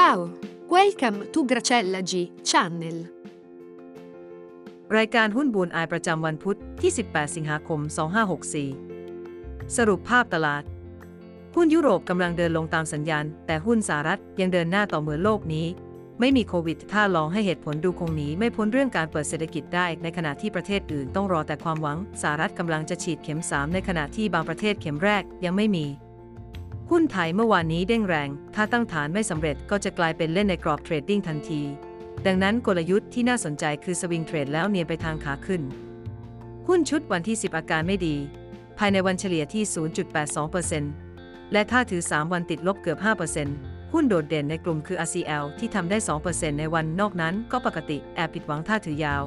Ciao, welcome to Gracella G Channel. รายการหุ้นบูนอายประจำวันพุธที่ 18 สิงหาคม 2564 สรุปภาพตลาด หุ้นยุโรปกำลังเดินลงตามสัญญาณ แต่หุ้นสหรัฐยังเดินหน้าต่อเหมือนโลกนี้ ไม่มีโควิด ถ้าลองให้เหตุผลดูคงหนีไม่พ้นเรื่องการเปิดเศรษฐกิจได้ ในขณะที่ประเทศอื่นต้องรอแต่ความหวังสหรัฐกำลังจะฉีดเข็ม 3 ในขณะที่บางประเทศเข็มแรกยังไม่มี หุ้นไทยเมื่อวานนี้เด้งแรง ถ้าตั้งฐานไม่สำเร็จก็จะกลายเป็นเล่นในกรอบเทรดดิ้งทันที ดังนั้นกลยุทธ์ที่น่าสนใจคือสวิงเทรดแล้วเนียนไปทางขาขึ้น หุ้นชุดวันที่ 10 อาการไม่ดี ภายในวันเฉลี่ยที่ 0.82%และถ้าถือ 3 วันติดลบเกือบ 5%หุ้นโดดเด่นในกลุ่มคือ RCL ที่ทำได้ 2%ในวันนอกนั้นก็ปกติแอบผิดหวังถ้าถือยาว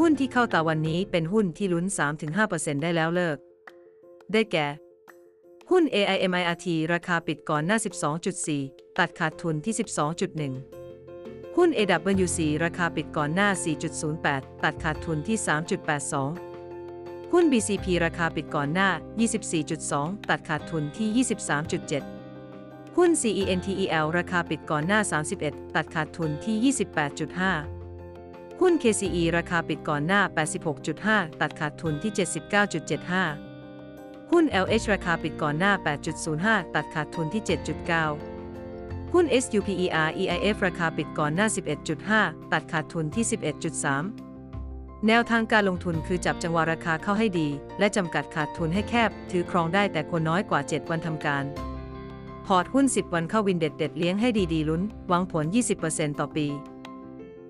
หุ้นที่เข้าตาวันนี้เป็นหุ้นที่ลุ้น 3-5%ได้แล้วเลิก ได้แก่ หุ้น AIMIRT ราคาปิดก่อนหน้า 12.4 ตัดขาดทุนที่ 12.1 หุ้น AWC ราคาปิดก่อนหน้า 4.08 ตัดขาดทุนที่ 3.82 หุ้น BCP ราคาปิดก่อนหน้า 24.2 ตัดขาดทุนที่ 23.7 หุ้น CENTEL ราคาปิดก่อนหน้า 31 ตัดขาดทุนที่ 28.5 หุ้น KCE ราคาปิดก่อนหน้า 86.5 ตัดขาดทุนที่ 79.75 หุ้น LH ราคาปิดก่อนหน้า 8.05 ตัดขาดทุนที่ 7.9 หุ้น SUPER EIF ราคาปิดก่อนหน้า 11.5 ตัดขาดทุนที่ 11.3 แนวทางการลงทุนคือจับจังหวะราคาเข้าให้ดี และจำกัดขาดทุนให้แคบ ถือครองได้แต่ควรน้อยกว่า 7 วันทำการ พอร์ตหุ้น 10 วันเข้าวินเด็ดเด็ดเลี้ยงให้ดีๆลุ้น หวังผล 20%ต่อปี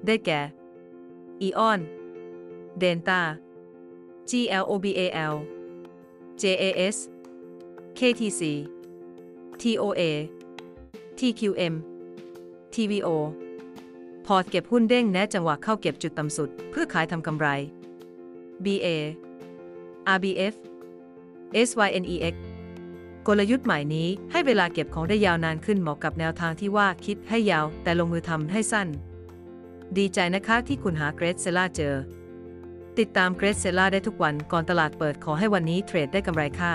ได้แก่ EON Delta GLOBAL JAS KTC TOA TQM TVO พอร์ตเก็บหุ้นเด้งแนะจังหวะเข้าเก็บจุดต่ำสุด เพื่อขายทำกำไร BA RBF SYNEX กลยุทธ์ใหม่นี้ให้เวลาเก็บของได้ยาวนานขึ้นเหมาะกับแนวทางที่ว่าคิดให้ยาวแต่ลงมือทำให้สั้น ดีใจนะคะที่คุณหาเกรดเซล่าเจอ ติดตามเกรซเซล่าได้ทุกวันก่อนตลาดเปิดขอให้วันนี้เทรดได้กำไรค่า